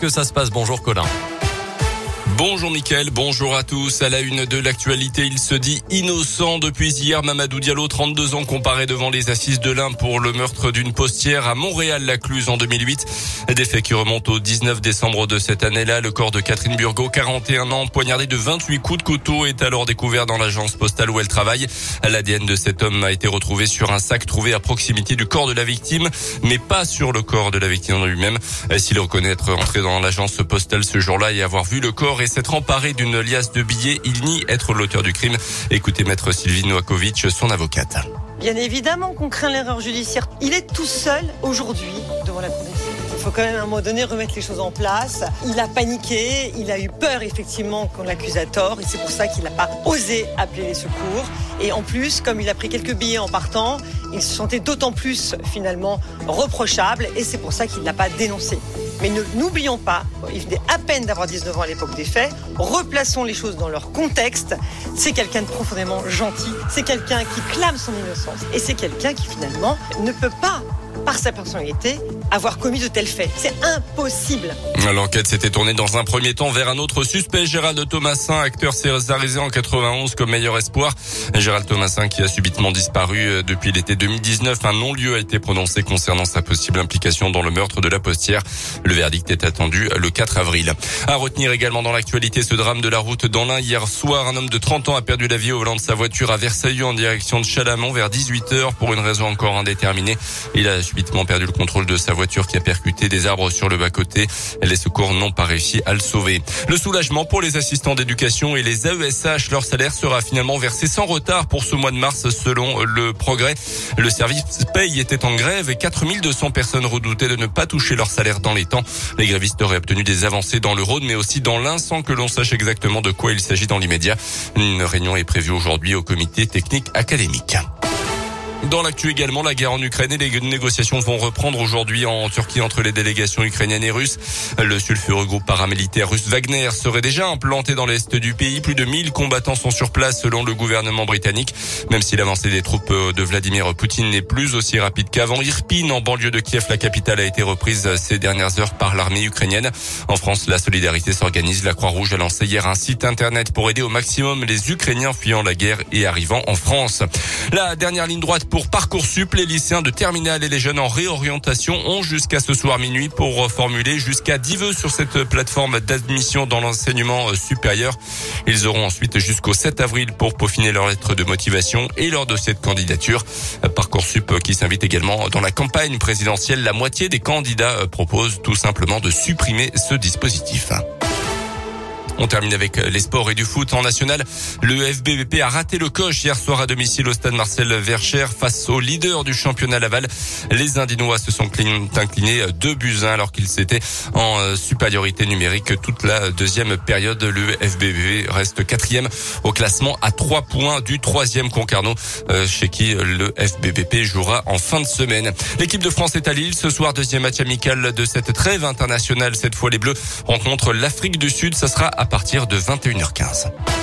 que ça se passe. Bonjour Colin. Bonjour Mickaël, bonjour à tous. À la une de l'actualité, il se dit innocent depuis hier. Mamadou Diallo, 32 ans, comparé devant les assises de l'Ain pour le meurtre d'une postière à Montréal-Lacluse en 2008. Des faits qui remontent au 19 décembre de cette année-là. Le corps de Catherine Burgot, 41 ans, poignardé de 28 coups de couteau, est alors découvert dans l'agence postale où elle travaille. L'ADN de cet homme a été retrouvé sur un sac trouvé à proximité du corps de la victime, mais pas sur le corps de la victime lui-même. S'il reconnaît être entré dans l'agence postale ce jour-là et avoir vu le corps et s'être emparé d'une liasse de billets. Il nie être l'auteur du crime. Écoutez maître Sylvie Noakovic, son avocate. Bien évidemment qu'on craint l'erreur judiciaire. Il est tout seul aujourd'hui devant la cour il faut quand même à un moment donné remettre les choses en place. Il a paniqué, il a eu peur effectivement qu'on l'accuse à tort et c'est pour ça qu'il n'a pas osé appeler les secours. Et en plus, comme il a pris quelques billets en partant, il se sentait d'autant plus finalement reprochable et c'est pour ça qu'il n'a pas dénoncé. Mais n'oublions pas, il venait à peine d'avoir 19 ans à l'époque des faits, replaçons les choses dans leur contexte. C'est quelqu'un de profondément gentil, c'est quelqu'un qui clame son innocence et c'est quelqu'un qui finalement ne peut pas par sa personnalité, avoir commis de tels faits. C'est impossible. L'enquête s'était tournée dans un premier temps vers un autre suspect, Gérald Thomasin, acteur césarisé en 91 comme meilleur espoir. Gérald Thomasin qui a subitement disparu euh, depuis l'été 2019. Un non-lieu a été prononcé concernant sa possible implication dans le meurtre de la postière. Le verdict est attendu le 4 avril. À retenir également dans l'actualité ce drame de la route dans l'Ain. Hier soir, un homme de 30 ans a perdu la vie au volant de sa voiture à Versailles en direction de Chalamont vers 18h pour une raison encore indéterminée. Il a subitement perdu le contrôle de sa voiture qui a percuté des arbres sur le bas-côté. Les secours n'ont pas réussi à le sauver. Le soulagement pour les assistants d'éducation et les AESH, leur salaire sera finalement versé sans retard pour ce mois de mars selon le progrès. Le service paye était en grève et 4200 personnes redoutaient de ne pas toucher leur salaire dans les temps. Les grévistes auraient obtenu des avancées dans le Rhône mais aussi dans l'Ain sans que l'on sache exactement de quoi il s'agit dans l'immédiat. Une réunion est prévue aujourd'hui au comité technique académique. Dans l'actu également, la guerre en Ukraine et les négociations vont reprendre aujourd'hui en Turquie entre les délégations ukrainiennes et russes. Le sulfureux groupe paramilitaire russe Wagner serait déjà implanté dans l'est du pays. Plus de 1000 combattants sont sur place selon le gouvernement britannique. Même si l'avancée des troupes de Vladimir Poutine n'est plus aussi rapide qu'avant, Irpin, en banlieue de Kiev, la capitale, a été reprise ces dernières heures par l'armée ukrainienne. En France, la solidarité s'organise. La Croix-Rouge a lancé hier un site internet pour aider au maximum les Ukrainiens fuyant la guerre et arrivant en France. La dernière ligne droite pour Parcoursup, les lycéens de terminale et les jeunes en réorientation ont jusqu'à ce soir minuit pour formuler jusqu'à 10 vœux sur cette plateforme d'admission dans l'enseignement supérieur. Ils auront ensuite jusqu'au 7 avril pour peaufiner leur lettre de motivation et leur dossier de candidature. Parcoursup qui s'invite également dans la campagne présidentielle. La moitié des candidats proposent tout simplement de supprimer ce dispositif. On termine avec euh, les sports et du foot en national. Le FBVP a raté le coche hier soir à domicile au stade Marcel Vercher face au leader du championnat Laval. Les Indinois se sont inclinés 2 buts 1 alors qu'ils étaient en euh, supériorité numérique toute la deuxième période. Le FBVP reste quatrième au classement à 3 points du troisième Concarneau euh, chez qui le FBVP jouera en fin de semaine. L'équipe de France est à Lille ce soir, deuxième match amical de cette trêve internationale. Cette fois, les Bleus rencontrent l'Afrique du Sud. Ça sera partir de 21h15.